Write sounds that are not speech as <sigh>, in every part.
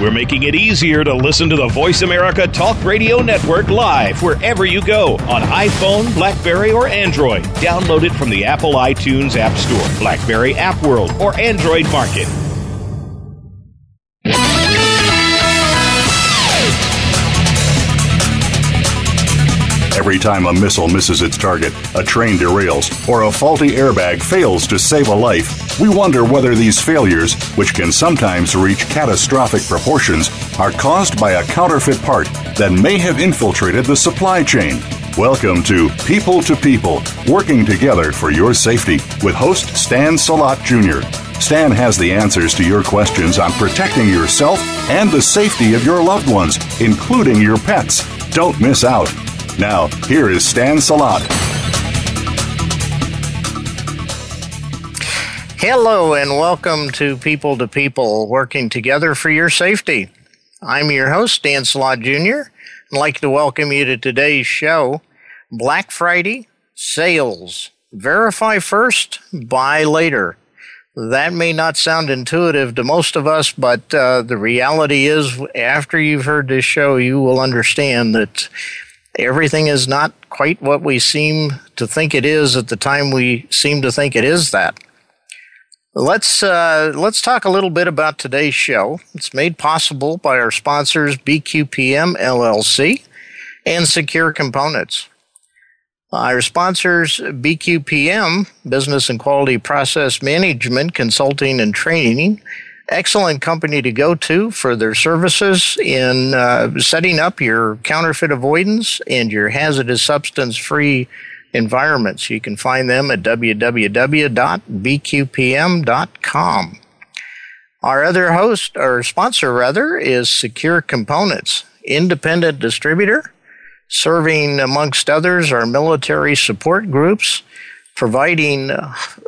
we're making it easier to listen to the Voice America Talk Radio Network live wherever you go on iPhone, Blackberry, or Android. Download it from the Apple iTunes App Store, Blackberry App World, or Android Market. Every time a missile misses its target, a train derails, or a faulty airbag fails to save a life, we wonder whether these failures, which can sometimes reach catastrophic proportions, are caused by a counterfeit part that may have infiltrated the supply chain. Welcome to People to People, working together for your safety with host Stan Salot Jr. Stan has the answers to your questions on protecting yourself and the safety of your loved ones, including your pets. Don't miss out. Now, here is Stan Salot. Hello, and welcome to People to People, working together for your safety. I'm your host, Dan Salot Jr. I'd like to welcome you to today's show Black Friday Sales. Verify first, buy later. That may not sound intuitive to most of us, but uh, the reality is, after you've heard this show, you will understand that everything is not quite what we seem to think it is at the time we seem to think it is that. Let's uh, let's talk a little bit about today's show. It's made possible by our sponsors BQPM LLC and Secure Components. Our sponsors BQPM Business and Quality Process Management Consulting and Training excellent company to go to for their services in uh, setting up your counterfeit avoidance and your hazardous substance free environments. You can find them at www.bqpm.com. Our other host, or sponsor rather, is Secure Components, independent distributor, serving amongst others our military support groups, providing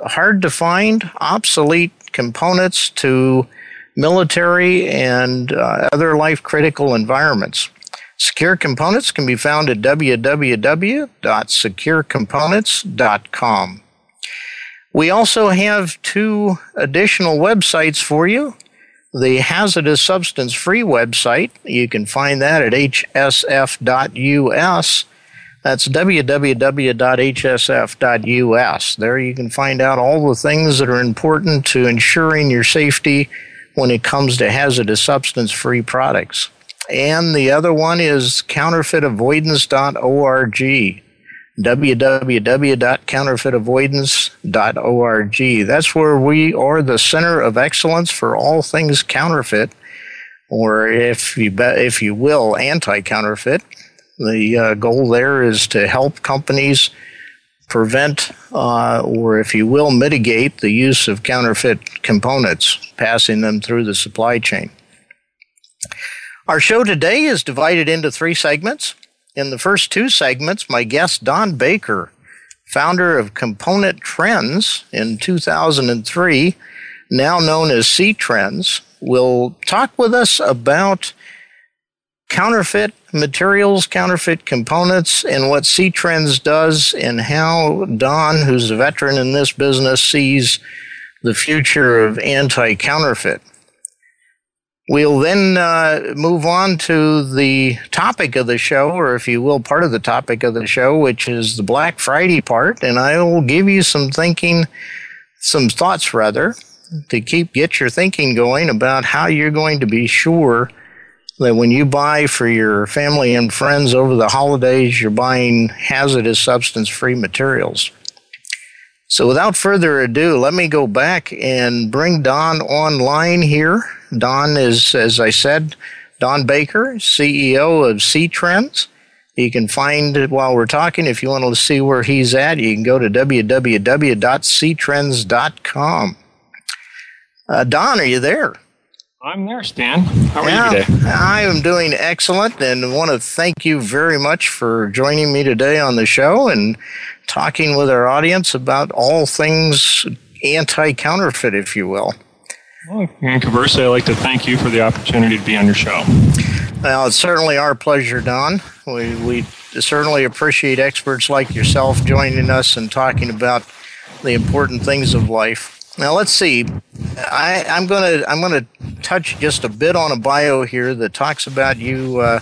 hard to find, obsolete components to military and uh, other life critical environments. Secure Components can be found at www.securecomponents.com. We also have two additional websites for you. The hazardous substance free website, you can find that at hsf.us that's www.hsf.us. There you can find out all the things that are important to ensuring your safety when it comes to hazardous substance free products. And the other one is counterfeitavoidance.org www.counterfeitavoidance.org. That's where we are the center of excellence for all things counterfeit, or if you be, if you will, anti-counterfeit. The uh, goal there is to help companies prevent, uh, or if you will, mitigate the use of counterfeit components, passing them through the supply chain. Our show today is divided into three segments. In the first two segments, my guest, Don Baker, founder of Component Trends in 2003, now known as C Trends, will talk with us about counterfeit materials, counterfeit components, and what C Trends does, and how Don, who's a veteran in this business, sees the future of anti counterfeit. We'll then uh, move on to the topic of the show, or if you will, part of the topic of the show, which is the Black Friday part, and I will give you some thinking, some thoughts rather, to keep get your thinking going about how you're going to be sure that when you buy for your family and friends over the holidays, you're buying hazardous substance free materials. So, without further ado, let me go back and bring Don online here. Don is, as I said, Don Baker, CEO of C Trends. You can find it while we're talking. If you want to see where he's at, you can go to www.ctrends.com. Uh, Don, are you there? I'm there, Stan. How are yeah, you today? I am doing excellent and want to thank you very much for joining me today on the show and talking with our audience about all things anti counterfeit, if you will. Well, and conversely, I'd like to thank you for the opportunity to be on your show. Well, it's certainly our pleasure, Don. We, we certainly appreciate experts like yourself joining us and talking about the important things of life. Now let's see. I, I'm gonna I'm gonna touch just a bit on a bio here that talks about you. Uh,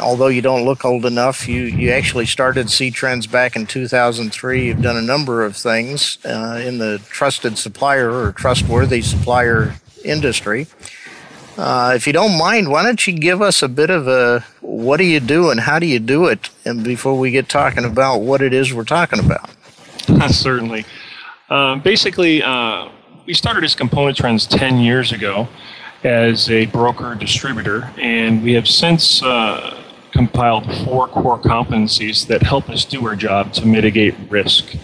although you don't look old enough, you you actually started C-Trends back in 2003. You've done a number of things uh, in the trusted supplier or trustworthy supplier industry. Uh, if you don't mind, why don't you give us a bit of a what do you do and how do you do it, and before we get talking about what it is we're talking about. <laughs> Certainly. Uh, basically, uh, we started as Component Trends 10 years ago as a broker distributor, and we have since uh, compiled four core competencies that help us do our job to mitigate risk.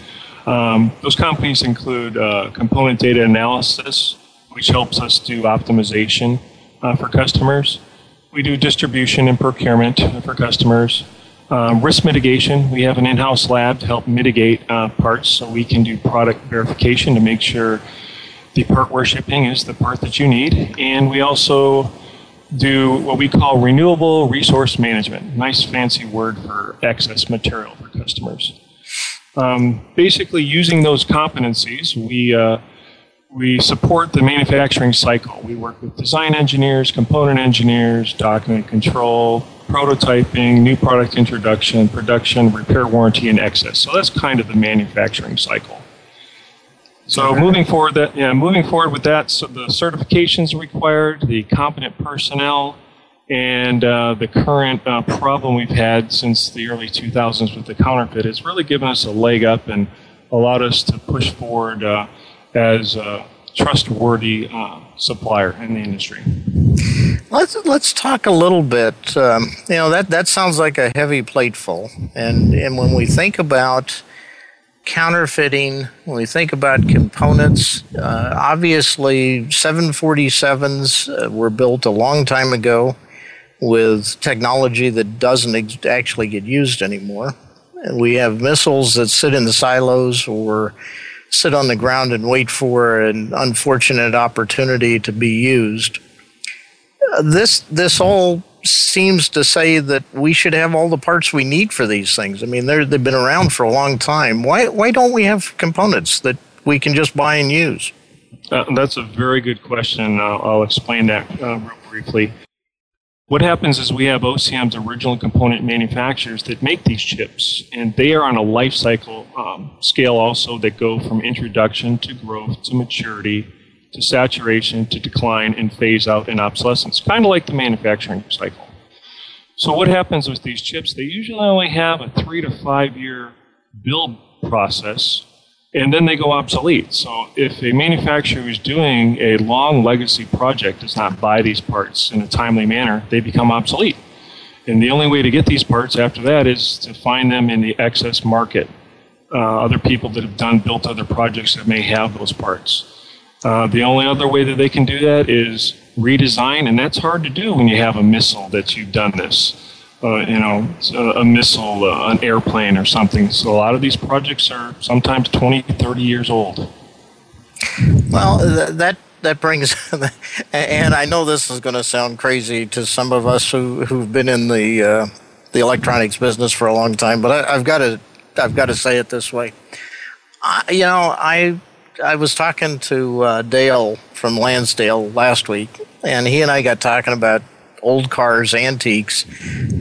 Um, those companies include uh, component data analysis, which helps us do optimization uh, for customers. We do distribution and procurement for customers. Um, risk mitigation, we have an in house lab to help mitigate uh, parts so we can do product verification to make sure the part we're shipping is the part that you need. And we also do what we call renewable resource management. Nice fancy word for excess material for customers. Um, basically, using those competencies, we uh, we support the manufacturing cycle. We work with design engineers, component engineers, document control, prototyping, new product introduction, production, repair warranty, and excess. So that's kind of the manufacturing cycle. So moving forward, that yeah, moving forward with that, so the certifications required, the competent personnel, and uh, the current uh, problem we've had since the early 2000s with the counterfeit has really given us a leg up and allowed us to push forward. Uh, as a trustworthy uh, supplier in the industry. Let's let's talk a little bit. Um, you know that that sounds like a heavy plateful, and and when we think about counterfeiting, when we think about components, uh, obviously 747s uh, were built a long time ago with technology that doesn't ex- actually get used anymore. And we have missiles that sit in the silos or sit on the ground and wait for an unfortunate opportunity to be used. Uh, this this all seems to say that we should have all the parts we need for these things. I mean, they've been around for a long time. Why why don't we have components that we can just buy and use? Uh, that's a very good question. I'll, I'll explain that uh, real briefly. What happens is we have OCM's original component manufacturers that make these chips, and they are on a life cycle um, scale also that go from introduction to growth to maturity to saturation to decline and phase out and obsolescence, kind of like the manufacturing cycle. So what happens with these chips? They usually only have a three to five year build process and then they go obsolete. So if a manufacturer is doing a long legacy project does not buy these parts in a timely manner, they become obsolete. And the only way to get these parts after that is to find them in the excess market. Uh, other people that have done built other projects that may have those parts. Uh, the only other way that they can do that is redesign, and that's hard to do when you have a missile that you've done this uh, you know, a, a missile, uh, an airplane, or something. So a lot of these projects are sometimes 20, 30 years old. Well, that that brings, <laughs> and I know this is going to sound crazy to some of us who who've been in the uh, the electronics business for a long time, but I, have got to I've got to say it this way. I, you know, I I was talking to uh, Dale from Lansdale last week, and he and I got talking about old cars, antiques,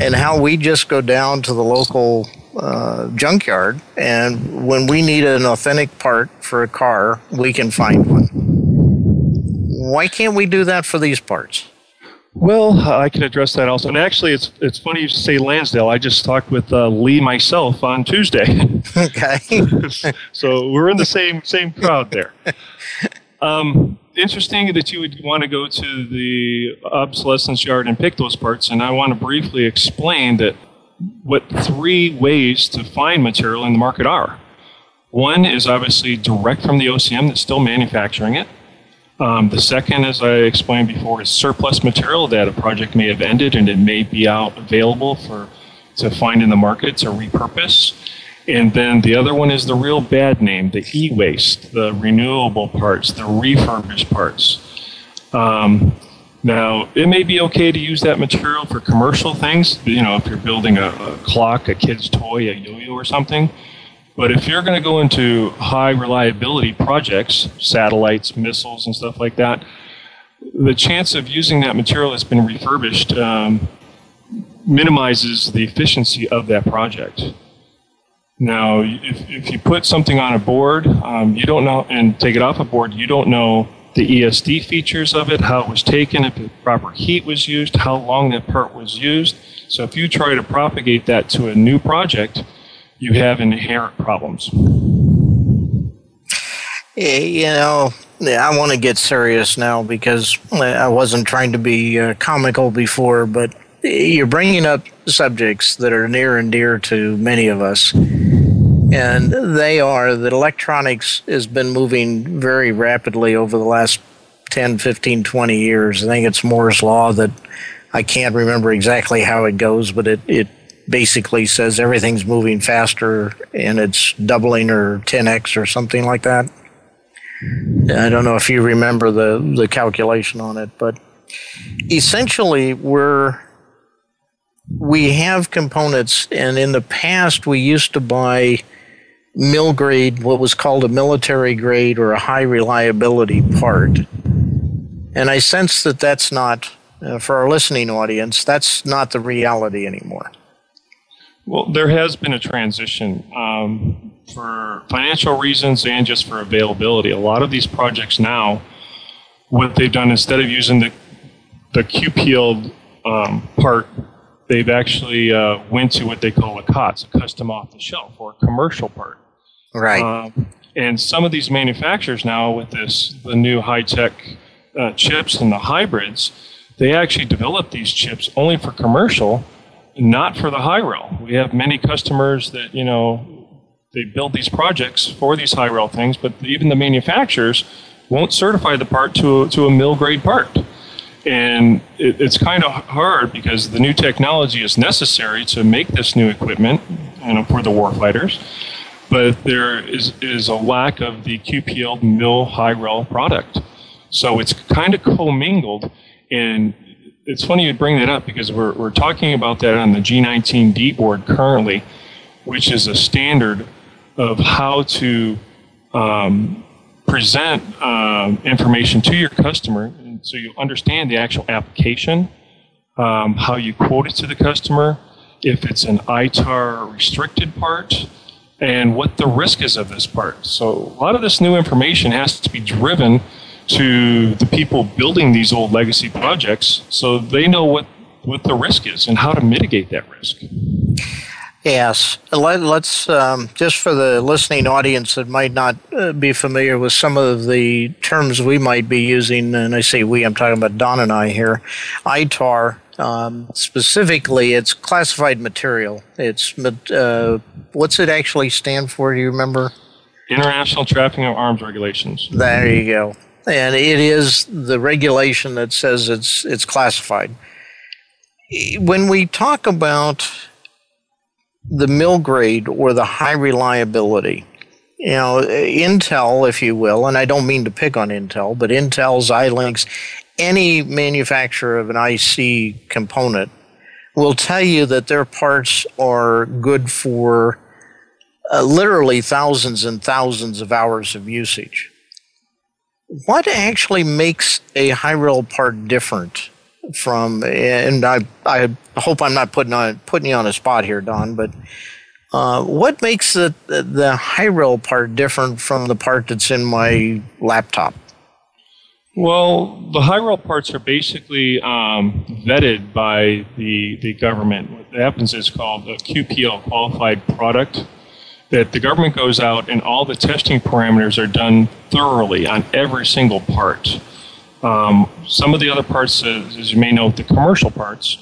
and how we just go down to the local uh, junkyard, and when we need an authentic part for a car, we can find one. Why can't we do that for these parts? Well, I can address that also. And actually, it's it's funny you say Lansdale. I just talked with uh, Lee myself on Tuesday. <laughs> Okay. <laughs> so we're in the same same crowd there. Um, interesting that you would want to go to the obsolescence yard and pick those parts. And I want to briefly explain that what three ways to find material in the market are. One is obviously direct from the OCM that's still manufacturing it. Um, the second, as I explained before, is surplus material that a project may have ended and it may be out available for to find in the market to repurpose. And then the other one is the real bad name, the e-waste, the renewable parts, the refurbished parts. Um, now, it may be okay to use that material for commercial things, you know, if you're building a, a clock, a kid's toy, a yo-yo or something. But if you're going to go into high reliability projects, satellites, missiles, and stuff like that, the chance of using that material that's been refurbished um, minimizes the efficiency of that project. Now, if, if you put something on a board, um, you don't know, and take it off a board, you don't know the ESD features of it, how it was taken, if the proper heat was used, how long that part was used. So if you try to propagate that to a new project, you have inherent problems. You know, I want to get serious now because I wasn't trying to be uh, comical before, but you're bringing up subjects that are near and dear to many of us. And they are that electronics has been moving very rapidly over the last 10, 15, 20 years. I think it's Moore's Law that I can't remember exactly how it goes, but it, it basically says everything's moving faster and it's doubling or 10x or something like that. I don't know if you remember the, the calculation on it, but essentially we're we have components, and in the past, we used to buy mil grade, what was called a military grade or a high reliability part. And I sense that that's not, uh, for our listening audience, that's not the reality anymore. Well, there has been a transition um, for financial reasons and just for availability. A lot of these projects now, what they've done instead of using the the QPL um, part they've actually uh, went to what they call a COTS, a custom off the shelf or a commercial part. Right. Um, and some of these manufacturers now, with this the new high tech uh, chips and the hybrids, they actually develop these chips only for commercial, not for the high rel. We have many customers that you know they build these projects for these high rel things, but even the manufacturers won't certify the part to a, to a mil grade part. And it, it's kind of hard because the new technology is necessary to make this new equipment you know, for the warfighters. But there is, is a lack of the QPL mil high rail product. So it's kind of commingled. And it's funny you bring that up because we're, we're talking about that on the G19D board currently, which is a standard of how to um, present uh, information to your customer so you understand the actual application, um, how you quote it to the customer, if it's an ITAR restricted part, and what the risk is of this part. So a lot of this new information has to be driven to the people building these old legacy projects so they know what, what the risk is and how to mitigate that risk. Yes. Let, us um, just for the listening audience that might not uh, be familiar with some of the terms we might be using, and I say we, I'm talking about Don and I here. ITAR, um, specifically, it's classified material. It's uh, what's it actually stand for? Do you remember? International Trafficking of Arms Regulations. There you go. And it is the regulation that says it's it's classified. When we talk about the mil grade or the high reliability. You know, Intel, if you will, and I don't mean to pick on Intel, but Intel, Xilinx, any manufacturer of an IC component will tell you that their parts are good for uh, literally thousands and thousands of hours of usage. What actually makes a rel part different from, and I, I hope I'm not putting on putting you on a spot here, Don, but uh, what makes the the rel part different from the part that's in my laptop? Well, the rel parts are basically um, vetted by the the government. What happens is called a QPL qualified product. That the government goes out and all the testing parameters are done thoroughly on every single part. Um, some of the other parts, uh, as you may know, the commercial parts,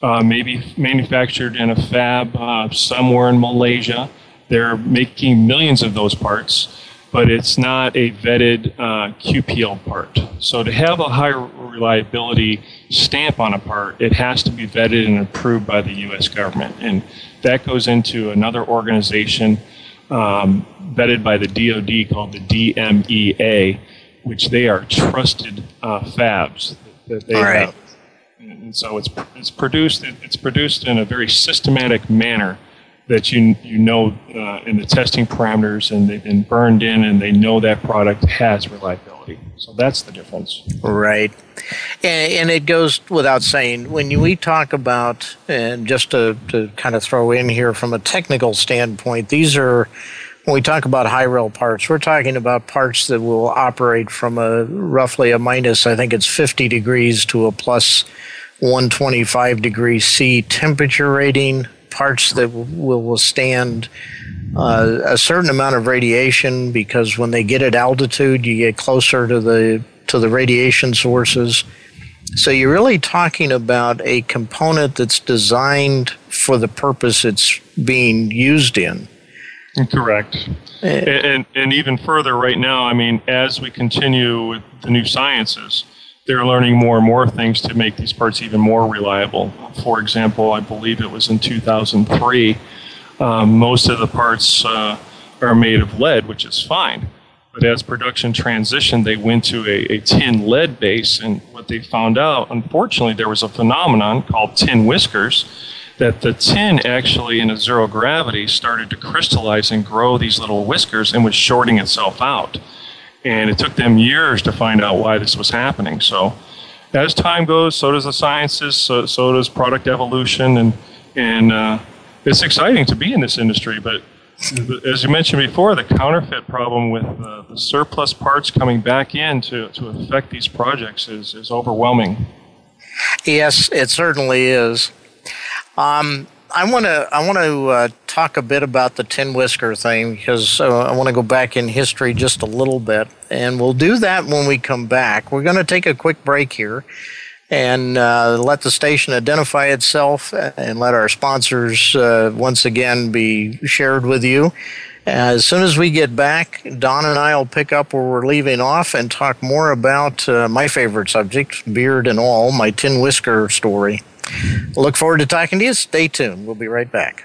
uh, may be manufactured in a fab uh, somewhere in Malaysia. They're making millions of those parts, but it's not a vetted uh, QPL part. So to have a high reliability stamp on a part, it has to be vetted and approved by the U.S. government, and that goes into another organization um, vetted by the DoD called the DMEA which they are trusted uh, fabs that they right. have. And so it's it's produced it's produced in a very systematic manner that you you know uh, in the testing parameters and they've been burned in and they know that product has reliability. So that's the difference. Right. And, and it goes without saying, when we talk about, and just to, to kind of throw in here from a technical standpoint, these are, when we talk about high rel parts, we're talking about parts that will operate from a roughly a minus, I think it's 50 degrees to a plus 125 degrees C temperature rating, parts that will withstand uh, a certain amount of radiation because when they get at altitude, you get closer to the to the radiation sources. So you're really talking about a component that's designed for the purpose it's being used in. Correct. Uh, and, and, and even further, right now, I mean, as we continue with the new sciences, they're learning more and more things to make these parts even more reliable. For example, I believe it was in 2003 um, most of the parts uh, are made of lead, which is fine. But as production transitioned, they went to a, a, tin lead base, and what they found out, unfortunately, there was a phenomenon called tin whiskers, that the tin actually, in a zero gravity, started to crystallize and grow these little whiskers and was shorting itself out. And it took them years to find out why this was happening. So, as time goes, so does the sciences, so, so does product evolution, and and uh, it's exciting to be in this industry, but as you mentioned before, the counterfeit problem with the, the surplus parts coming back in to, to affect these projects is, is overwhelming. Yes, it certainly is. Um, I want to I want to uh, talk a bit about the tin whisker thing because uh, I want to go back in history just a little bit, and we'll do that when we come back. We're going to take a quick break here, and uh, let the station identify itself and let our sponsors uh, once again be shared with you. As soon as we get back, Don and I will pick up where we're leaving off and talk more about uh, my favorite subject, beard and all, my tin whisker story. Look forward to talking to you. Stay tuned. We'll be right back.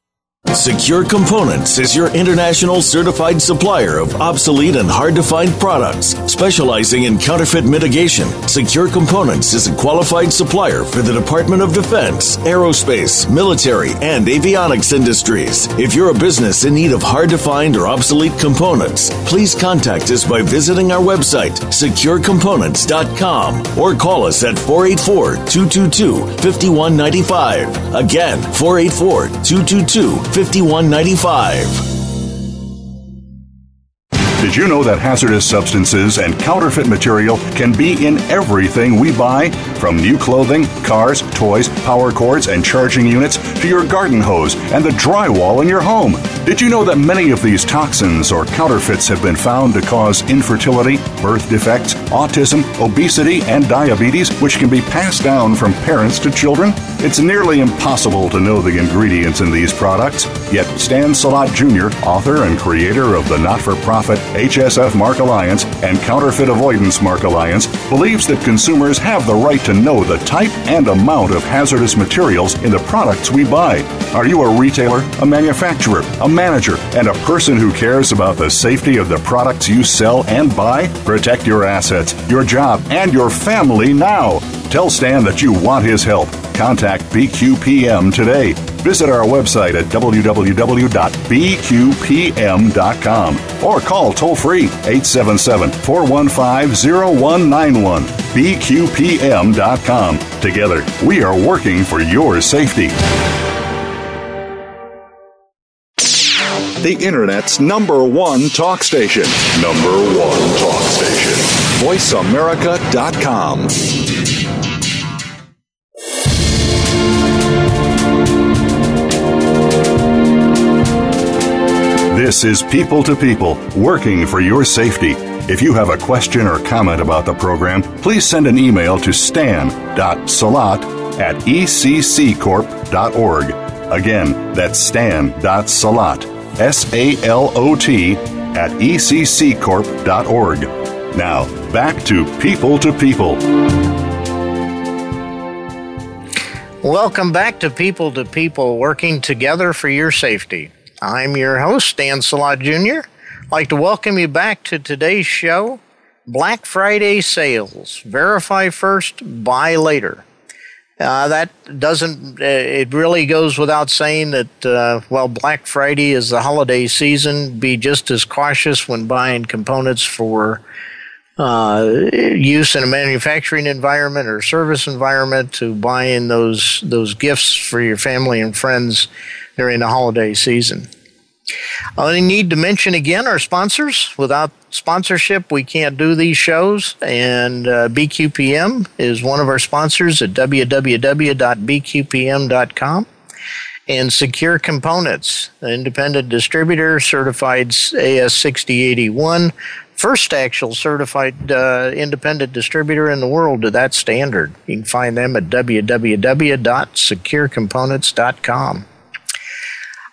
Secure Components is your international certified supplier of obsolete and hard to find products, specializing in counterfeit mitigation. Secure Components is a qualified supplier for the Department of Defense, aerospace, military, and avionics industries. If you're a business in need of hard to find or obsolete components, please contact us by visiting our website, securecomponents.com, or call us at 484 222 5195. Again, 484 222 5195. Did you know that hazardous substances and counterfeit material can be in everything we buy? From new clothing, cars, toys, power cords, and charging units to your garden hose and the drywall in your home. Did you know that many of these toxins or counterfeits have been found to cause infertility, birth defects, autism, obesity, and diabetes, which can be passed down from parents to children? It's nearly impossible to know the ingredients in these products. Yet Stan Salot Jr., author and creator of the not for profit HSF Mark Alliance and Counterfeit Avoidance Mark Alliance, believes that consumers have the right to know the type and amount of hazardous materials in the products we buy. Are you a retailer, a manufacturer, a manager, and a person who cares about the safety of the products you sell and buy? Protect your assets, your job, and your family now. Tell Stan that you want his help. Contact BQPM today. Visit our website at www.bqpm.com or call toll free 877 415 0191. BQPM.com. Together, we are working for your safety. The Internet's number one talk station. Number one talk station. VoiceAmerica.com. This is People to People, working for your safety. If you have a question or comment about the program, please send an email to stan.salot at ecccorp.org. Again, that's stan.salot, S A L O T, at ecccorp.org. Now, back to People to People. Welcome back to People to People, working together for your safety. I'm your host, Stan Salot Jr. I'd like to welcome you back to today's show Black Friday sales. Verify first, buy later. Uh, that doesn't, uh, it really goes without saying that, uh, well, Black Friday is the holiday season. Be just as cautious when buying components for uh, use in a manufacturing environment or service environment to buying those those gifts for your family and friends during the holiday season. I need to mention again our sponsors. Without sponsorship, we can't do these shows, and uh, BQPM is one of our sponsors at www.bqpm.com. And Secure Components, an independent distributor certified AS6081, first actual certified uh, independent distributor in the world to that standard. You can find them at www.securecomponents.com.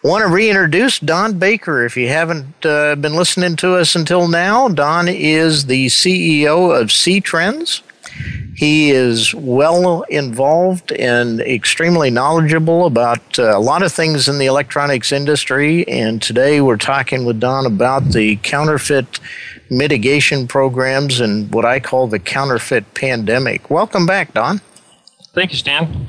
Want to reintroduce Don Baker. If you haven't uh, been listening to us until now, Don is the CEO of C Trends. He is well involved and extremely knowledgeable about uh, a lot of things in the electronics industry. And today we're talking with Don about the counterfeit mitigation programs and what I call the counterfeit pandemic. Welcome back, Don. Thank you, Stan.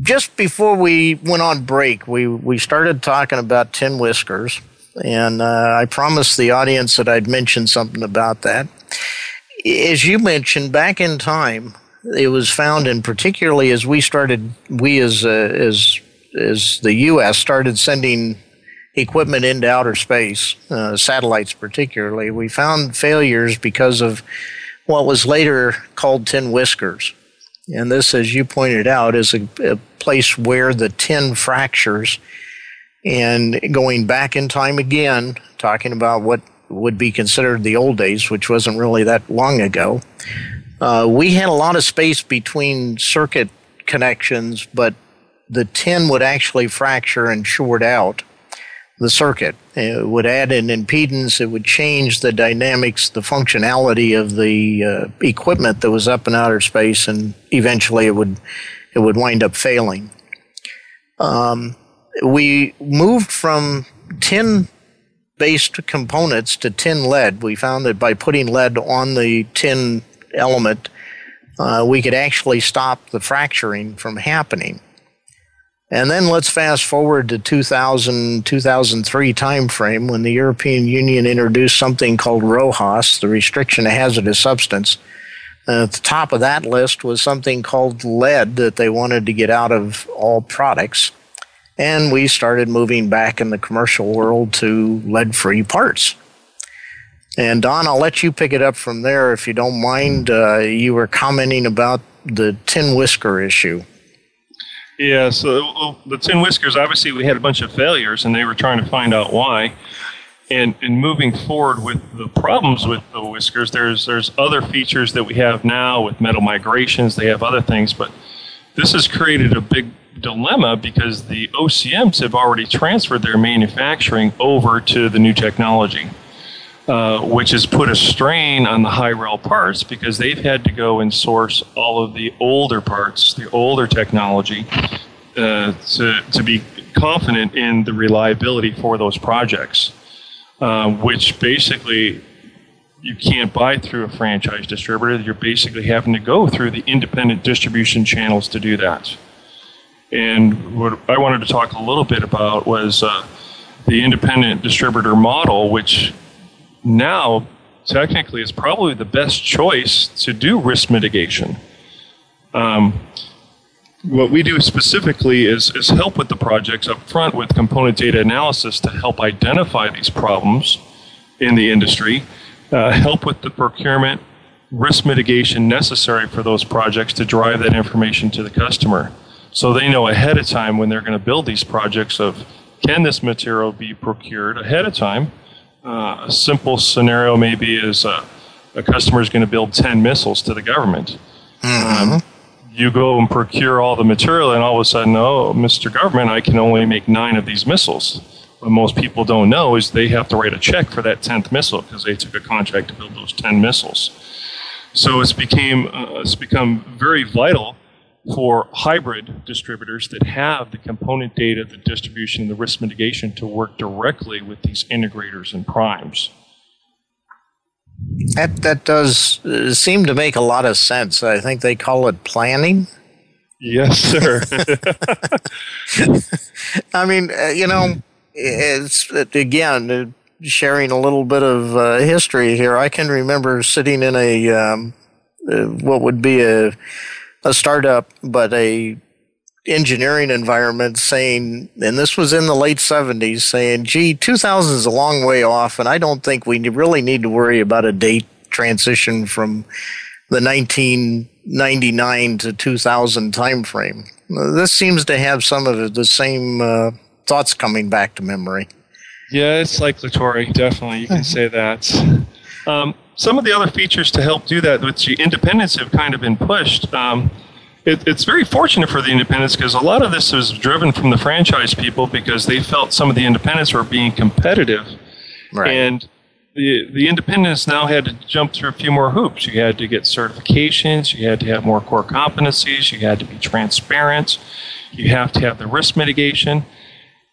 Just before we went on break, we, we started talking about tin whiskers, and uh, I promised the audience that I'd mention something about that. As you mentioned, back in time, it was found, and particularly as we started, we as uh, as as the U.S. started sending equipment into outer space, uh, satellites particularly, we found failures because of what was later called tin whiskers. And this, as you pointed out, is a, a place where the tin fractures. And going back in time again, talking about what would be considered the old days, which wasn't really that long ago, uh, we had a lot of space between circuit connections, but the tin would actually fracture and short out the circuit. It would add an impedance. It would change the dynamics, the functionality of the uh, equipment that was up in outer space, and eventually it would it would wind up failing. Um, we moved from tin based components to tin lead. We found that by putting lead on the tin element, uh, we could actually stop the fracturing from happening. And then let's fast forward to 2000, 2003 timeframe when the European Union introduced something called RoHS, the restriction of hazardous substance. And at the top of that list was something called lead that they wanted to get out of all products. And we started moving back in the commercial world to lead free parts. And Don, I'll let you pick it up from there if you don't mind. Uh, you were commenting about the tin whisker issue. Yeah, so well, the Tin Whiskers, obviously, we had a bunch of failures, and they were trying to find out why. And, and moving forward with the problems with the whiskers, there's there's other features that we have now with metal migrations. They have other things, but this has created a big dilemma because the OCMs have already transferred their manufacturing over to the new technology. Uh, which has put a strain on the high rel parts because they've had to go and source all of the older parts, the older technology, uh, to, to be confident in the reliability for those projects, uh, which basically you can't buy through a franchise distributor. You're basically having to go through the independent distribution channels to do that. And what I wanted to talk a little bit about was uh, the independent distributor model, which now technically is probably the best choice to do risk mitigation. Um, what we do specifically is, is help with the projects up front with component data analysis to help identify these problems in the industry, uh, help with the procurement, risk mitigation necessary for those projects to drive that information to the customer. So they know ahead of time when they're going to build these projects of can this material be procured ahead of time? Uh, a simple scenario maybe is uh, a customer is going to build 10 missiles to the government. Mm-hmm. Um, you go and procure all the material, and all of a sudden, oh, Mr. Government, I can only make nine of these missiles. What most people don't know is they have to write a check for that 10th missile because they took a contract to build those 10 missiles. So it's, became, uh, it's become very vital for hybrid distributors that have the component data, the distribution, and the risk mitigation to work directly with these integrators and primes. That that does uh, seem to make a lot of sense. I think they call it planning. Yes, sir. <laughs> I mean, uh, you know, it's again uh, sharing a little bit of uh, history here. I can remember sitting in a um, uh, what would be a a startup, but a engineering environment saying, and this was in the late 70s, saying, gee, 2000 is a long way off, and I don't think we really need to worry about a date transition from the 1999 to 2000 timeframe. This seems to have some of the same uh, thoughts coming back to memory. Yeah, it's cyclatory, definitely. You can say that. Um, some of the other features to help do that, which the independents have kind of been pushed. Um, it, it's very fortunate for the independents because a lot of this was driven from the franchise people because they felt some of the independents were being competitive. Right. And the, the independents now had to jump through a few more hoops. You had to get certifications, you had to have more core competencies, you had to be transparent, you have to have the risk mitigation.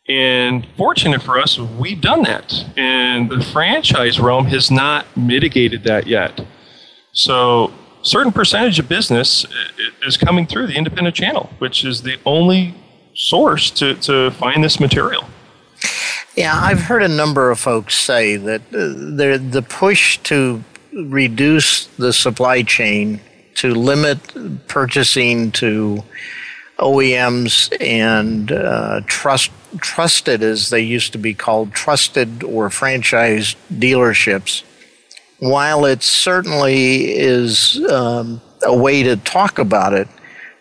And fortunate for us, we've done that. And the franchise realm has not mitigated that yet. So certain percentage of business is coming through the independent channel, which is the only source to, to find this material. Yeah, I've heard a number of folks say that uh, the push to reduce the supply chain, to limit purchasing to OEMs and uh, trust trusted, as they used to be called, trusted or franchise dealerships while it certainly is um, a way to talk about it,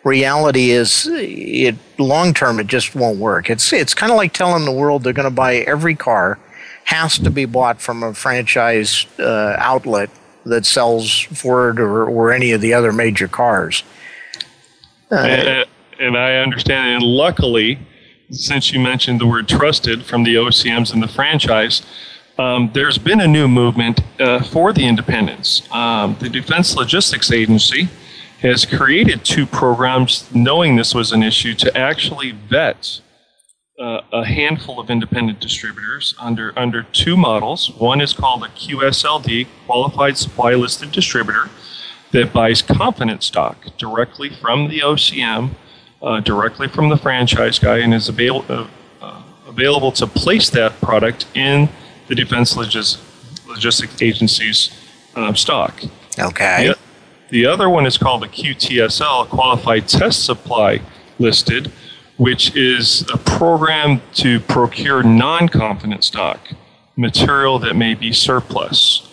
reality is it long term it just won't work. It's it's kind of like telling the world they're going to buy every car has to be bought from a franchise uh, outlet that sells Ford or, or any of the other major cars. Uh, and, I understand, and luckily, since you mentioned the word trusted from the OCMs and the franchise, um, there's been a new movement uh, for the independents. Um, the Defense Logistics Agency has created two programs, knowing this was an issue, to actually vet uh, a handful of independent distributors under under two models. One is called a QSLD, Qualified Supply Listed Distributor, that buys confident stock directly from the OCM, uh, directly from the franchise guy, and is avail- uh, uh, available to place that product in the Defense Logis- Logistics Agency's um, stock. Okay. The, the other one is called a QTSL, Qualified Test Supply Listed, which is a program to procure non confident stock, material that may be surplus.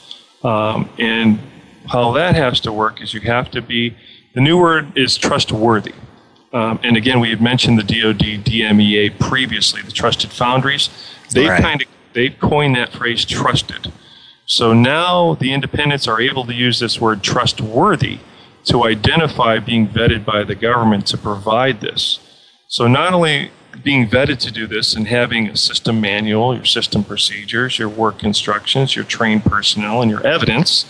Um, and how that has to work is you have to be, the new word is trustworthy. Um, and again, we had mentioned the DoD DMEA previously, the trusted foundries. They right. kind of they've coined that phrase trusted. So now the independents are able to use this word trustworthy to identify being vetted by the government to provide this. So not only being vetted to do this and having a system manual, your system procedures, your work instructions, your trained personnel, and your evidence,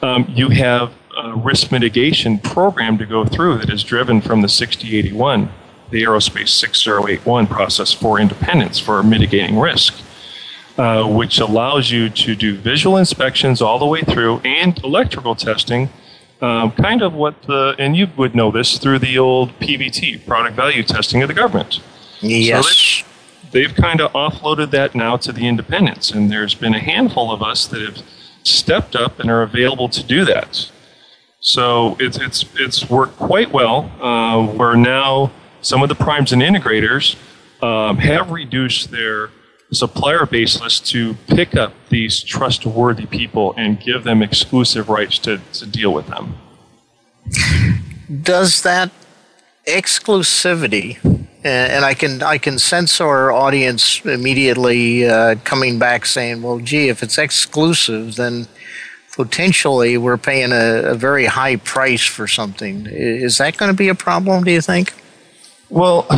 um, you have a risk mitigation program to go through that is driven from the 6081, the Aerospace 6081 process for independents for mitigating risk. Uh, which allows you to do visual inspections all the way through and electrical testing. Um, kind of what the, and you would know this through the old PVT, product value testing of the government. Yes. So they've, they've kind of offloaded that now to the independents, and there's been a handful of us that have stepped up and are available to do that. So it's, it's, it's worked quite well. Uh, where now some of the primes and integrators um, have reduced their supplier base list to pick up these trustworthy people and give them exclusive rights to, to deal with them. Does that exclusivity and I can I can sense our audience immediately uh, coming back saying, "Well, gee, if it's exclusive, then potentially we're paying a, a very high price for something." Is that going to be a problem? Do you think? Well, <sighs>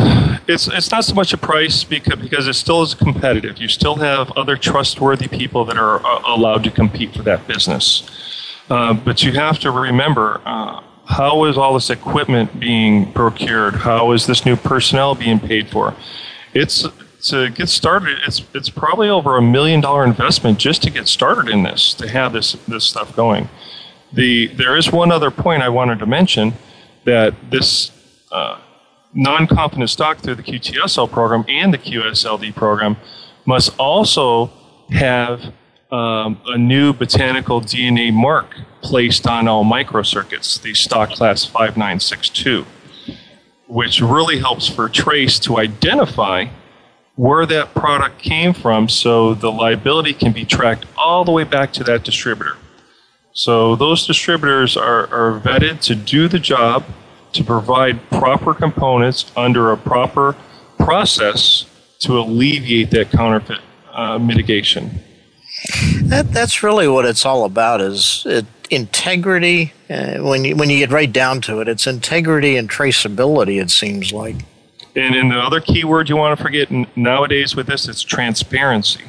it's it's not so much a price because because it still is competitive. You still have other trustworthy people that are uh, allowed to compete for that business. Uh, but you have to remember uh, how is all this equipment being procured? How is this new personnel being paid for? It's to get started. It's it's probably over a million dollar investment just to get started in this to have this this stuff going. The there is one other point I wanted to mention that this. Uh, non-confident stock through the QTSL program and the QSLD program must also have um, a new botanical DNA mark placed on all microcircuits, the stock class 5962, which really helps for trace to identify where that product came from so the liability can be tracked all the way back to that distributor. So those distributors are, are vetted to do the job to provide proper components under a proper process to alleviate that counterfeit uh, mitigation. That, that's really what it's all about is it, integrity. Uh, when, you, when you get right down to it, it's integrity and traceability, it seems like. And, and the other key word you want to forget nowadays with this is transparency.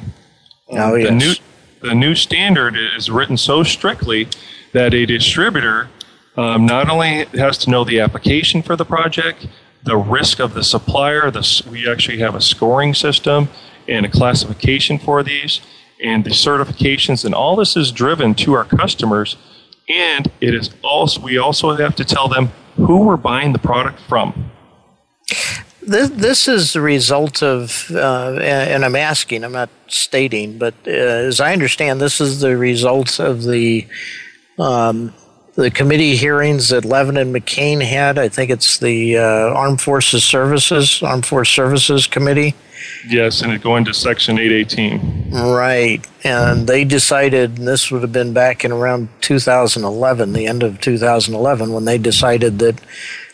Oh, yes. The new, the new standard is written so strictly that a distributor um, not only has to know the application for the project, the risk of the supplier. The, we actually have a scoring system and a classification for these, and the certifications, and all this is driven to our customers. And it is also we also have to tell them who we're buying the product from. This, this is the result of, uh, and I'm asking, I'm not stating, but uh, as I understand, this is the result of the um, the committee hearings that Levin and McCain had. I think it's the uh, Armed Forces Services, Armed Force Services Committee. Yes, and it going to Section 818. Right. And they decided, and this would have been back in around 2011, the end of 2011, when they decided that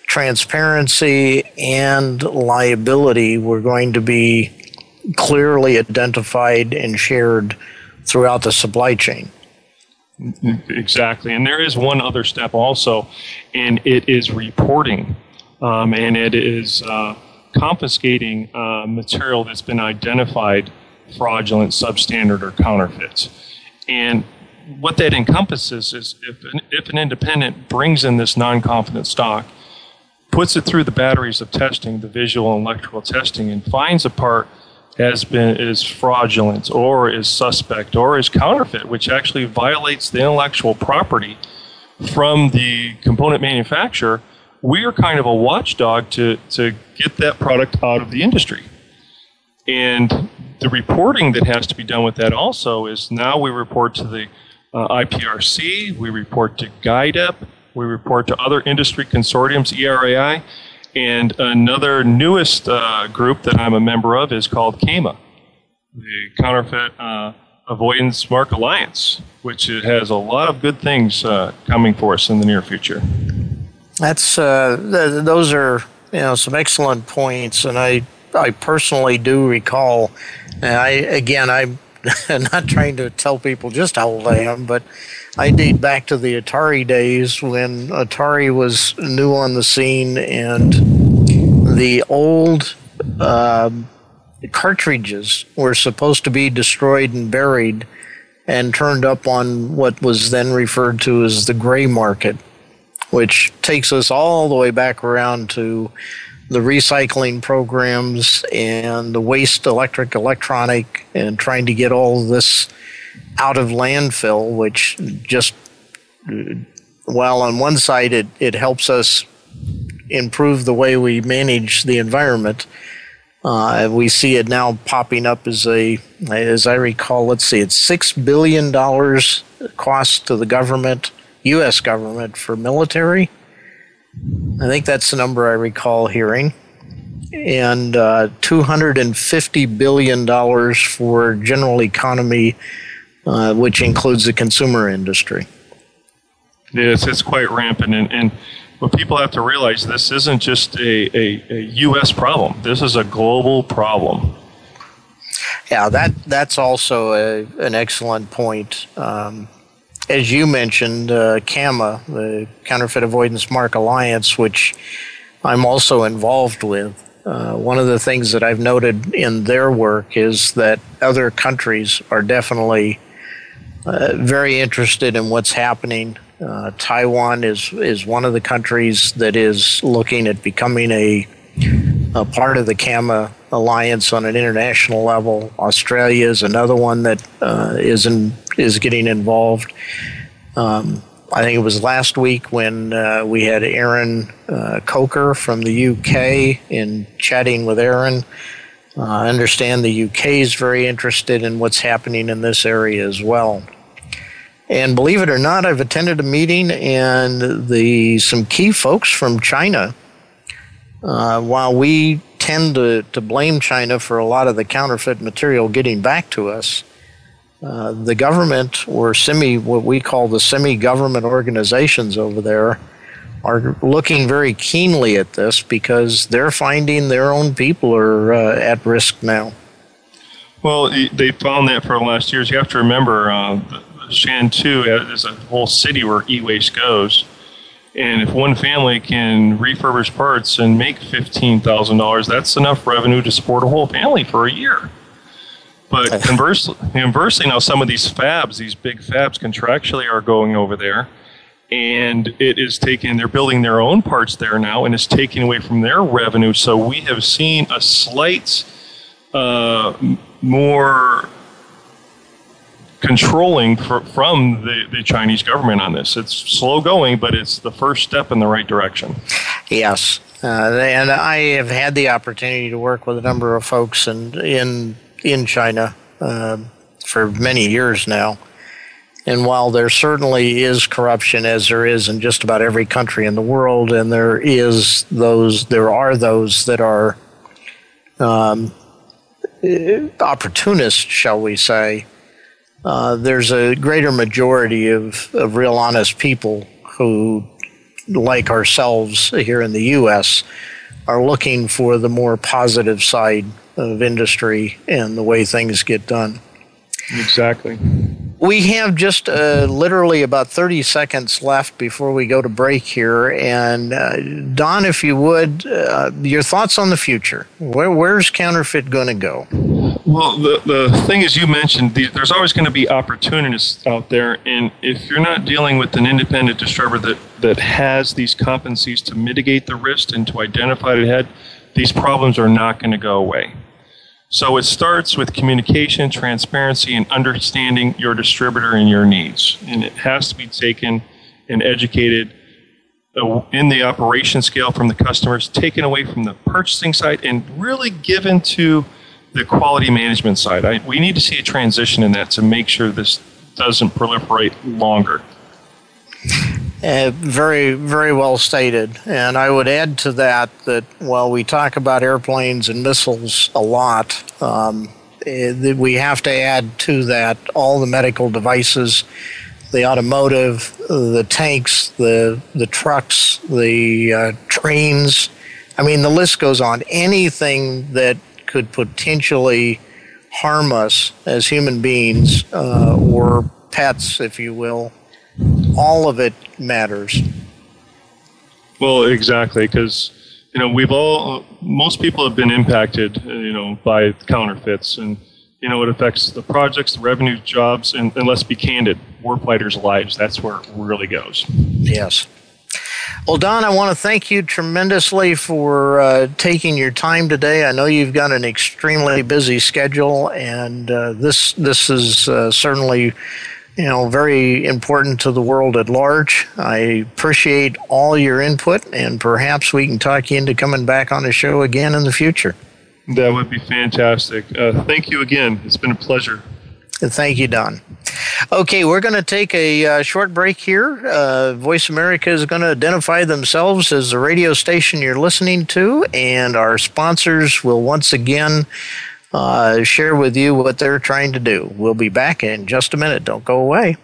transparency and liability were going to be clearly identified and shared throughout the supply chain. Exactly. And there is one other step also, and it is reporting. Um, and it is uh, confiscating uh, material that's been identified fraudulent, substandard, or counterfeit. And what that encompasses is if an, if an independent brings in this non confident stock, puts it through the batteries of testing, the visual and electrical testing, and finds a part has been is fraudulent or is suspect or is counterfeit, which actually violates the intellectual property from the component manufacturer, we are kind of a watchdog to, to get that product out of the industry. And the reporting that has to be done with that also is now we report to the uh, IPRC, we report to GIDEP, we report to other industry consortiums, ERAI, and another newest uh, group that I'm a member of is called CAMA, the Counterfeit uh, Avoidance Mark Alliance, which has a lot of good things uh, coming for us in the near future. That's uh, th- those are you know some excellent points, and I I personally do recall. I again I'm <laughs> not trying to tell people just how old I am, but I date back to the Atari days when Atari was new on the scene and the old uh, cartridges were supposed to be destroyed and buried and turned up on what was then referred to as the gray market, which takes us all the way back around to the recycling programs and the waste electric electronic and trying to get all this out of landfill, which just, well, on one side, it, it helps us improve the way we manage the environment. Uh, we see it now popping up as a, as I recall, let's see, it's six billion dollars cost to the government, U.S. government for military. I think that's the number I recall hearing, and uh, two hundred and fifty billion dollars for general economy uh, which includes the consumer industry. Yes, it's quite rampant, and, and But people have to realize this isn't just a, a, a U.S. problem. This is a global problem. Yeah, that that's also a, an excellent point. Um, as you mentioned, uh, CAMA, the Counterfeit Avoidance Mark Alliance, which I'm also involved with. Uh, one of the things that I've noted in their work is that other countries are definitely uh, very interested in what's happening. Uh, Taiwan is is one of the countries that is looking at becoming a, a part of the CAMA alliance on an international level. Australia is another one that uh, is in, is getting involved. Um, I think it was last week when uh, we had Aaron uh, Coker from the UK in chatting with Aaron. Uh, I understand the UK is very interested in what's happening in this area as well. And believe it or not, I've attended a meeting, and the some key folks from China. Uh, while we tend to, to blame China for a lot of the counterfeit material getting back to us, uh, the government or semi, what we call the semi government organizations over there, are looking very keenly at this because they're finding their own people are uh, at risk now. Well, they found that for the last years. You have to remember, uh, Shantou is a whole city where e-waste goes. And if one family can refurbish parts and make $15,000, that's enough revenue to support a whole family for a year. But <laughs> conversely, conversely, now some of these fabs, these big fabs, contractually are going over there, and it is taking. They're building their own parts there now, and it's taking away from their revenue. So we have seen a slight uh, more controlling for, from the, the Chinese government on this. It's slow going, but it's the first step in the right direction. Yes. Uh, and I have had the opportunity to work with a number of folks in, in in China uh, for many years now. And while there certainly is corruption, as there is in just about every country in the world, and there is those, there are those that are um, opportunists, shall we say. Uh, there's a greater majority of, of real honest people who, like ourselves here in the U.S., are looking for the more positive side of industry and the way things get done. Exactly. We have just uh, literally about 30 seconds left before we go to break here. And uh, Don, if you would, uh, your thoughts on the future. Where, where's counterfeit going to go? Well, the, the thing is, you mentioned the, there's always going to be opportunists out there. And if you're not dealing with an independent distributor that, that has these competencies to mitigate the risk and to identify it ahead, these problems are not going to go away. So it starts with communication, transparency, and understanding your distributor and your needs. And it has to be taken and educated uh, in the operation scale from the customers, taken away from the purchasing side, and really given to the quality management side. I, we need to see a transition in that to make sure this doesn't proliferate longer. Uh, very, very well stated. And I would add to that that while we talk about airplanes and missiles a lot, um, eh, we have to add to that all the medical devices, the automotive, the tanks, the the trucks, the uh, trains. I mean, the list goes on. Anything that could potentially harm us as human beings uh, or pets, if you will, all of it matters. Well, exactly, because you know we've all most people have been impacted, uh, you know, by counterfeits, and you know it affects the projects, the revenue, jobs, and, and let's be candid, warfighters' lives. That's where it really goes. Yes. Well, Don, I want to thank you tremendously for uh, taking your time today. I know you've got an extremely busy schedule, and uh, this this is uh, certainly you know, very important to the world at large. I appreciate all your input, and perhaps we can talk you into coming back on the show again in the future. That would be fantastic. Uh, thank you again. It's been a pleasure. Thank you, Don. Okay, we're going to take a uh, short break here. Uh, Voice America is going to identify themselves as the radio station you're listening to, and our sponsors will once again uh, share with you what they're trying to do. We'll be back in just a minute. Don't go away.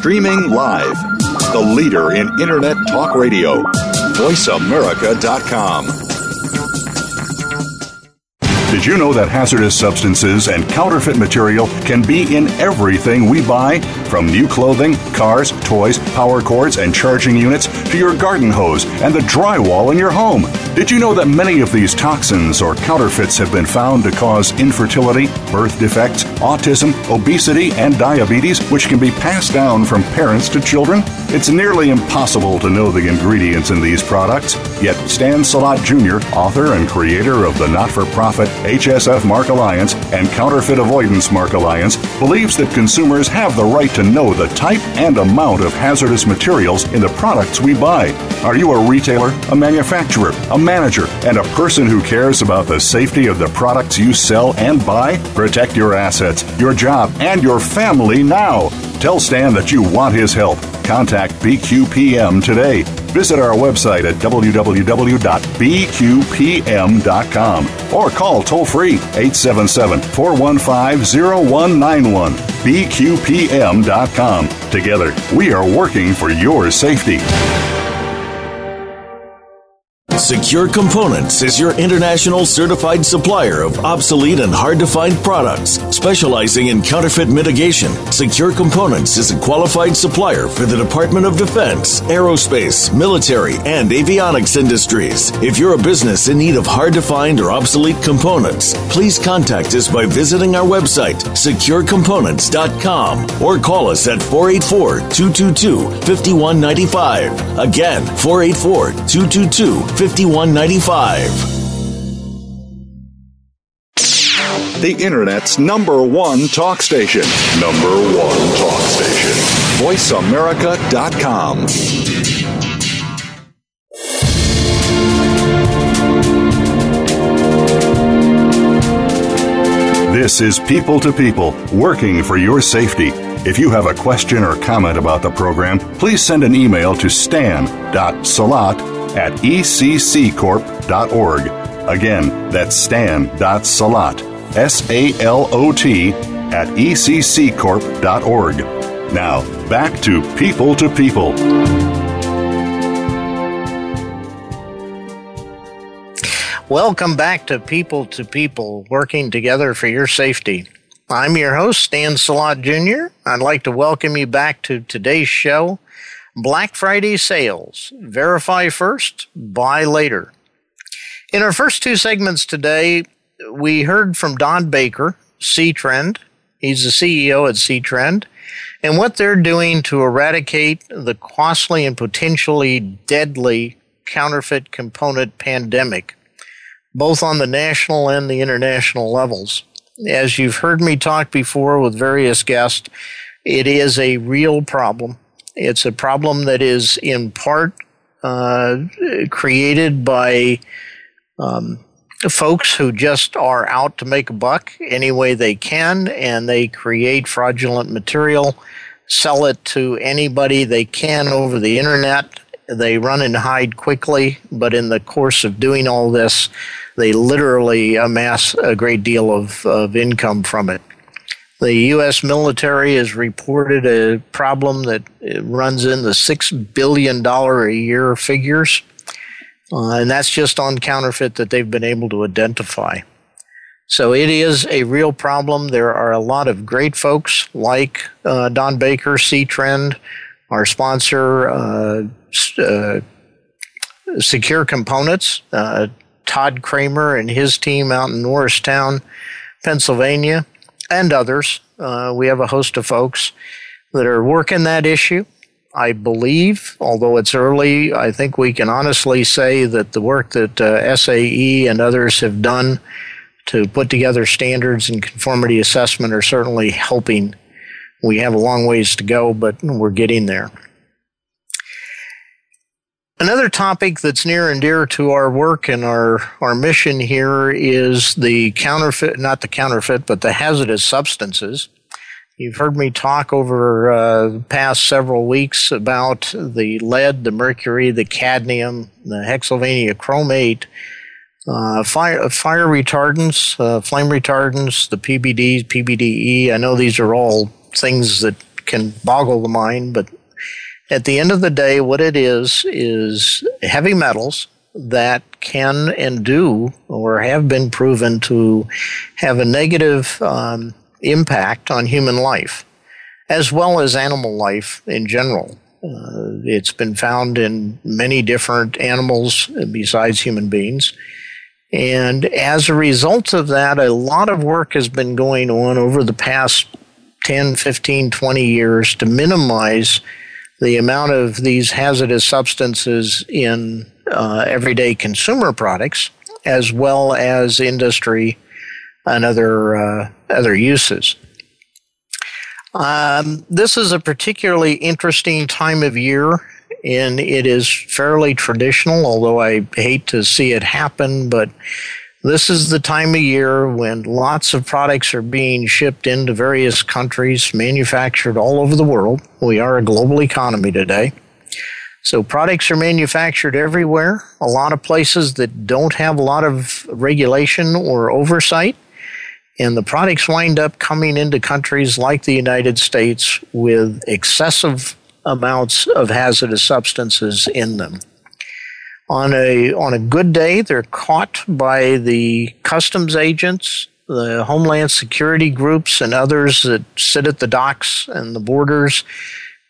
Streaming live. The leader in Internet talk radio. VoiceAmerica.com. Did you know that hazardous substances and counterfeit material can be in everything we buy? From new clothing, cars, toys, power cords, and charging units to your garden hose and the drywall in your home. Did you know that many of these toxins or counterfeits have been found to cause infertility, birth defects, autism, obesity, and diabetes, which can be passed down from parents to children? It's nearly impossible to know the ingredients in these products. Yet Stan Salot Jr., author and creator of the not for profit HSF Mark Alliance and Counterfeit Avoidance Mark Alliance, believes that consumers have the right to know the type and amount of hazardous materials in the products we buy. Are you a retailer, a manufacturer, a manager, and a person who cares about the safety of the products you sell and buy? Protect your assets, your job, and your family now. Tell Stan that you want his help. Contact BQPM today. Visit our website at www.bqpm.com or call toll free 877 415 0191. BQPM.com. Together, we are working for your safety. Secure Components is your international certified supplier of obsolete and hard to find products. Specializing in counterfeit mitigation, Secure Components is a qualified supplier for the Department of Defense, aerospace, military, and avionics industries. If you're a business in need of hard to find or obsolete components, please contact us by visiting our website, securecomponents.com, or call us at 484 222 5195. Again, 484 222 5195. 5195. The Internet's number one talk station. Number one talk station. VoiceAmerica.com. This is People to People, working for your safety. If you have a question or comment about the program, please send an email to stan.salot at ecccorp.org. Again, that's stan.salot, S A L O T, at ecccorp.org. Now, back to People to People. Welcome back to People to People, working together for your safety. I'm your host, Stan Salot Jr. I'd like to welcome you back to today's show Black Friday sales. Verify first, buy later. In our first two segments today, we heard from Don Baker, C Trend. He's the CEO at C Trend, and what they're doing to eradicate the costly and potentially deadly counterfeit component pandemic, both on the national and the international levels. As you've heard me talk before with various guests, it is a real problem it's a problem that is in part uh, created by um, folks who just are out to make a buck any way they can, and they create fraudulent material, sell it to anybody they can over the internet. They run and hide quickly, but in the course of doing all this, they literally amass a great deal of, of income from it. The U.S. military has reported a problem that runs in the $6 billion a year figures. Uh, and that's just on counterfeit that they've been able to identify. So it is a real problem. There are a lot of great folks like uh, Don Baker, C Trend, our sponsor, uh, uh Secure Components, uh, Todd Kramer and his team out in Norristown, Pennsylvania and others. Uh, we have a host of folks that are working that issue. I believe, although it's early, I think we can honestly say that the work that uh, SAE and others have done to put together standards and conformity assessment are certainly helping. We have a long ways to go, but we're getting there. Another topic that's near and dear to our work and our, our mission here is the counterfeit, not the counterfeit, but the hazardous substances. You've heard me talk over uh, the past several weeks about the lead, the mercury, the cadmium, the hexavalent chromate, uh, fire, fire retardants, uh, flame retardants, the PBDs, PBDE. I know these are all things that can boggle the mind, but at the end of the day, what it is is heavy metals that can and do or have been proven to have a negative um, impact on human life, as well as animal life in general. Uh, it's been found in many different animals besides human beings. And as a result of that, a lot of work has been going on over the past 10, 15, 20 years to minimize the amount of these hazardous substances in uh, everyday consumer products, as well as industry and other uh, other uses. Um, this is a particularly interesting time of year, and it is fairly traditional. Although I hate to see it happen, but this is the time of year when lots of products are being shipped into various countries, manufactured all over the world. We are a global economy today. So products are manufactured everywhere, a lot of places that don't have a lot of regulation or oversight. And the products wind up coming into countries like the United States with excessive amounts of hazardous substances in them. On a, on a good day, they're caught by the customs agents, the Homeland Security groups, and others that sit at the docks and the borders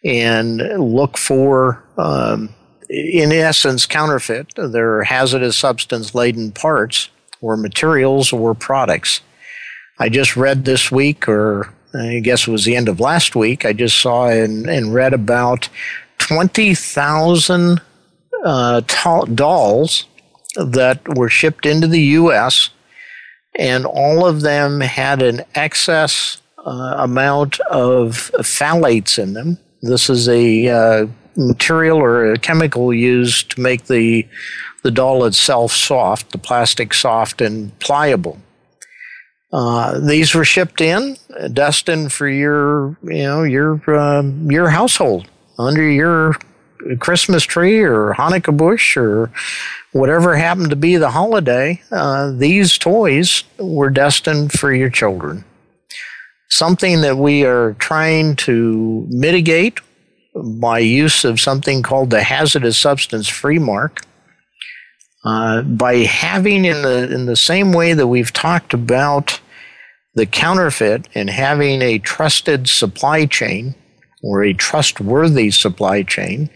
and look for, um, in essence, counterfeit. They're hazardous substance laden parts or materials or products. I just read this week, or I guess it was the end of last week, I just saw and, and read about 20,000 uh, t- dolls that were shipped into the U.S., and all of them had an excess uh, amount of phthalates in them. This is a uh, material or a chemical used to make the the doll itself soft, the plastic soft and pliable. Uh, these were shipped in, destined for your, you know, your um, your household under your Christmas tree or Hanukkah bush or whatever happened to be the holiday, uh, these toys were destined for your children. Something that we are trying to mitigate by use of something called the hazardous substance free mark. Uh, by having in the in the same way that we've talked about the counterfeit and having a trusted supply chain or a trustworthy supply chain,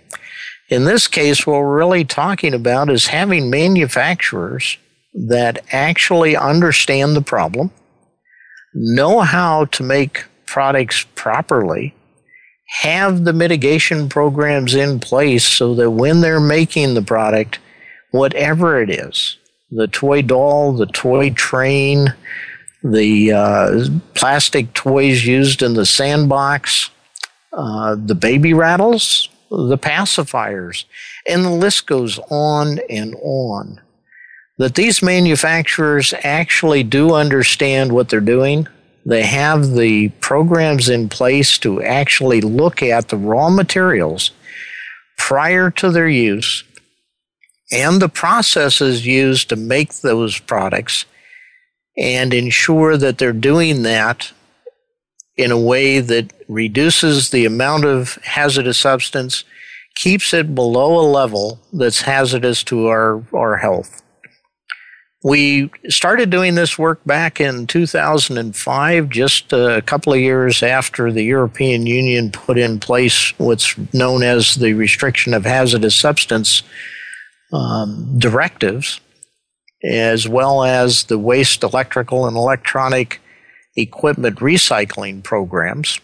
in this case, what we're really talking about is having manufacturers that actually understand the problem, know how to make products properly, have the mitigation programs in place so that when they're making the product, whatever it is the toy doll, the toy train, the uh, plastic toys used in the sandbox, uh, the baby rattles, the pacifiers, and the list goes on and on. That these manufacturers actually do understand what they're doing. They have the programs in place to actually look at the raw materials prior to their use and the processes used to make those products and ensure that they're doing that in a way that reduces the amount of hazardous substance, keeps it below a level that's hazardous to our, our health. We started doing this work back in 2005, just a couple of years after the European Union put in place what's known as the Restriction of Hazardous Substance um, directives, as well as the Waste Electrical and Electronic equipment recycling programs.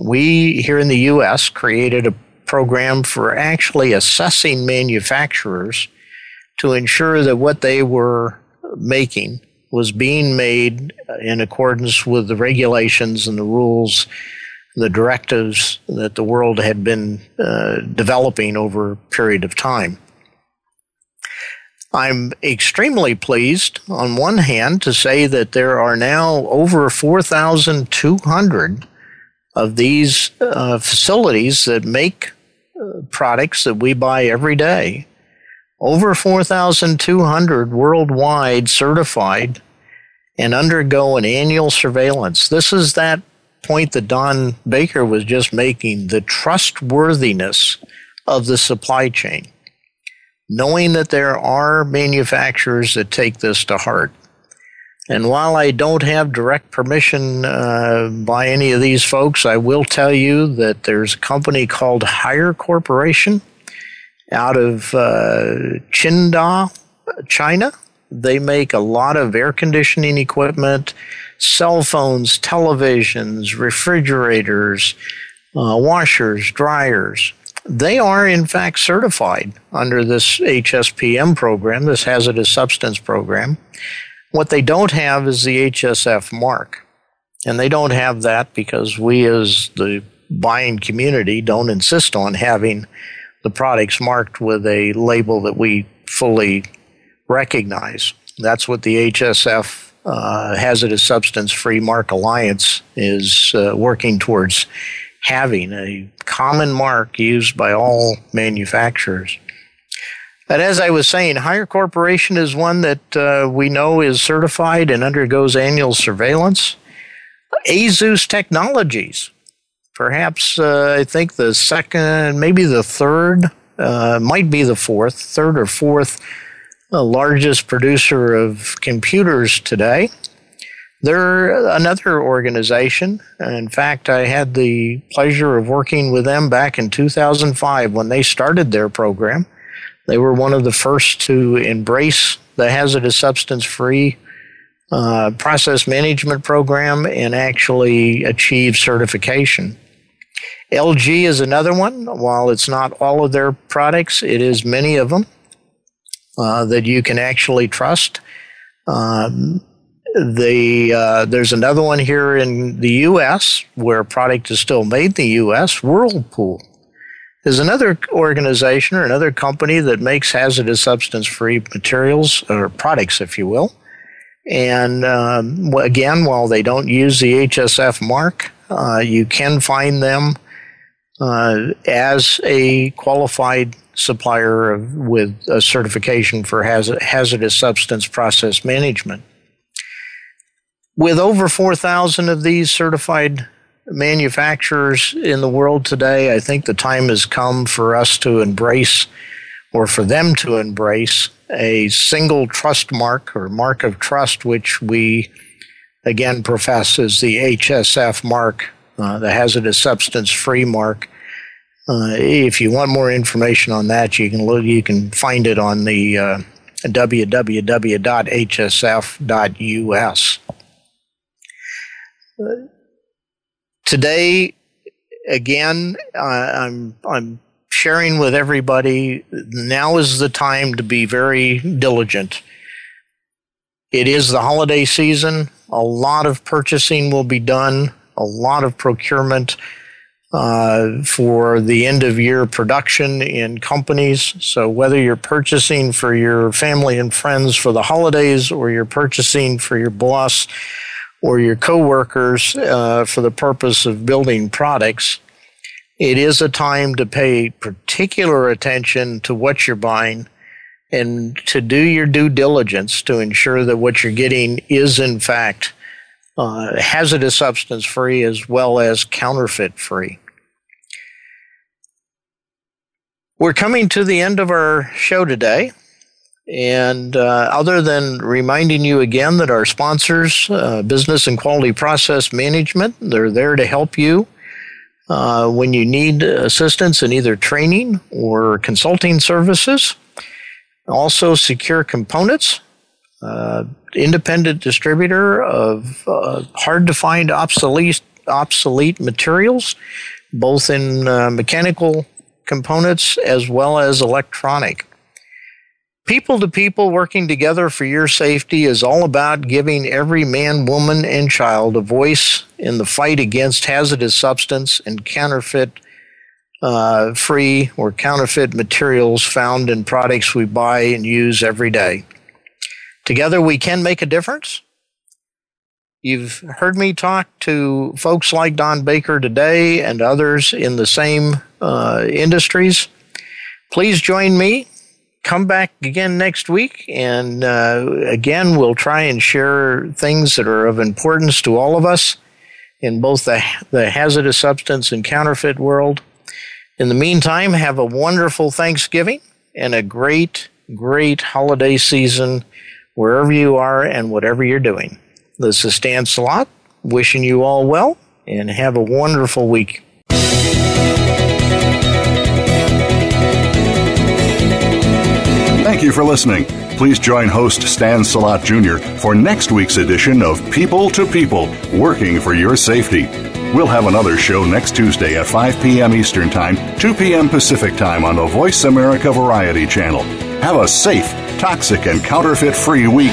We here in the U.S. created a program for actually assessing manufacturers to ensure that what they were making was being made in accordance with the regulations and the rules, the directives that the world had been uh, developing over a period of time. I'm extremely pleased, on one hand, to say that there are now over 4,200 of these uh, facilities that make uh, products that we buy every day. Over 4,200 worldwide certified and undergo an annual surveillance. This is that point that Don Baker was just making the trustworthiness of the supply chain, knowing that there are manufacturers that take this to heart. And while I don't have direct permission uh, by any of these folks, I will tell you that there's a company called Haier Corporation out of uh, China. They make a lot of air conditioning equipment, cell phones, televisions, refrigerators, uh, washers, dryers. They are, in fact, certified under this HSPM program, this hazardous substance program. What they don't have is the HSF mark. And they don't have that because we, as the buying community, don't insist on having the products marked with a label that we fully recognize. That's what the HSF uh, Hazardous Substance Free Mark Alliance is uh, working towards having a common mark used by all manufacturers. And as I was saying, Haier Corporation is one that uh, we know is certified and undergoes annual surveillance. Asus Technologies, perhaps uh, I think the second, maybe the third, uh, might be the fourth, third or fourth uh, largest producer of computers today. They're another organization. In fact, I had the pleasure of working with them back in 2005 when they started their program. They were one of the first to embrace the hazardous substance free uh, process management program and actually achieve certification. LG is another one. While it's not all of their products, it is many of them uh, that you can actually trust. Um, the uh, there's another one here in the U.S. where a product is still made in the U.S. Whirlpool there's another organization or another company that makes hazardous substance free materials or products, if you will. And um, again, while they don't use the HSF mark, uh, you can find them uh, as a qualified supplier of, with a certification for hazard, hazardous substance process management. With over 4,000 of these certified manufacturers in the world today, I think the time has come for us to embrace, or for them to embrace, a single trust mark or mark of trust, which we again profess as the HSF mark, uh, the hazardous substance free mark. Uh, if you want more information on that, you can look, you can find it on the uh, www.hsf.us today, again, I'm I'm sharing with everybody. Now is the time to be very diligent. It is the holiday season. A lot of purchasing will be done. A lot of procurement uh, for the end of year production in companies. So whether you're purchasing for your family and friends for the holidays or you're purchasing for your boss or your coworkers uh, for the purpose of building products, it is a time to pay particular attention to what you're buying and to do your due diligence to ensure that what you're getting is, in fact, uh, hazardous substance free as well as counterfeit free. We're coming to the end of our show today. And uh, other than reminding you again that our sponsors, uh, Business and Quality Process Management, they're there to help you uh, when you need assistance in either training or consulting services. Also, Secure Components, uh, independent distributor of uh, hard to find obsolete, obsolete materials, both in uh, mechanical components as well as electronic. People to people working together for your safety is all about giving every man, woman, and child a voice in the fight against hazardous substance and counterfeit uh, free or counterfeit materials found in products we buy and use every day. Together we can make a difference. You've heard me talk to folks like Don Baker today and others in the same uh, industries. Please join me come back again next week, and uh, again, we'll try and share things that are of importance to all of us in both the, the hazardous substance and counterfeit world. In the meantime, have a wonderful Thanksgiving and a great, great holiday season wherever you are and whatever you're doing. This is Stan Salot, wishing you all well and have a wonderful week. Thank you for listening. Please join host Stan Salot Jr. for next week's edition of People to People, working for your safety. We'll have another show next Tuesday at 5 p.m. Eastern Time, 2 p.m. Pacific Time on the Voice America Variety Channel. Have a safe, toxic, and counterfeit free week.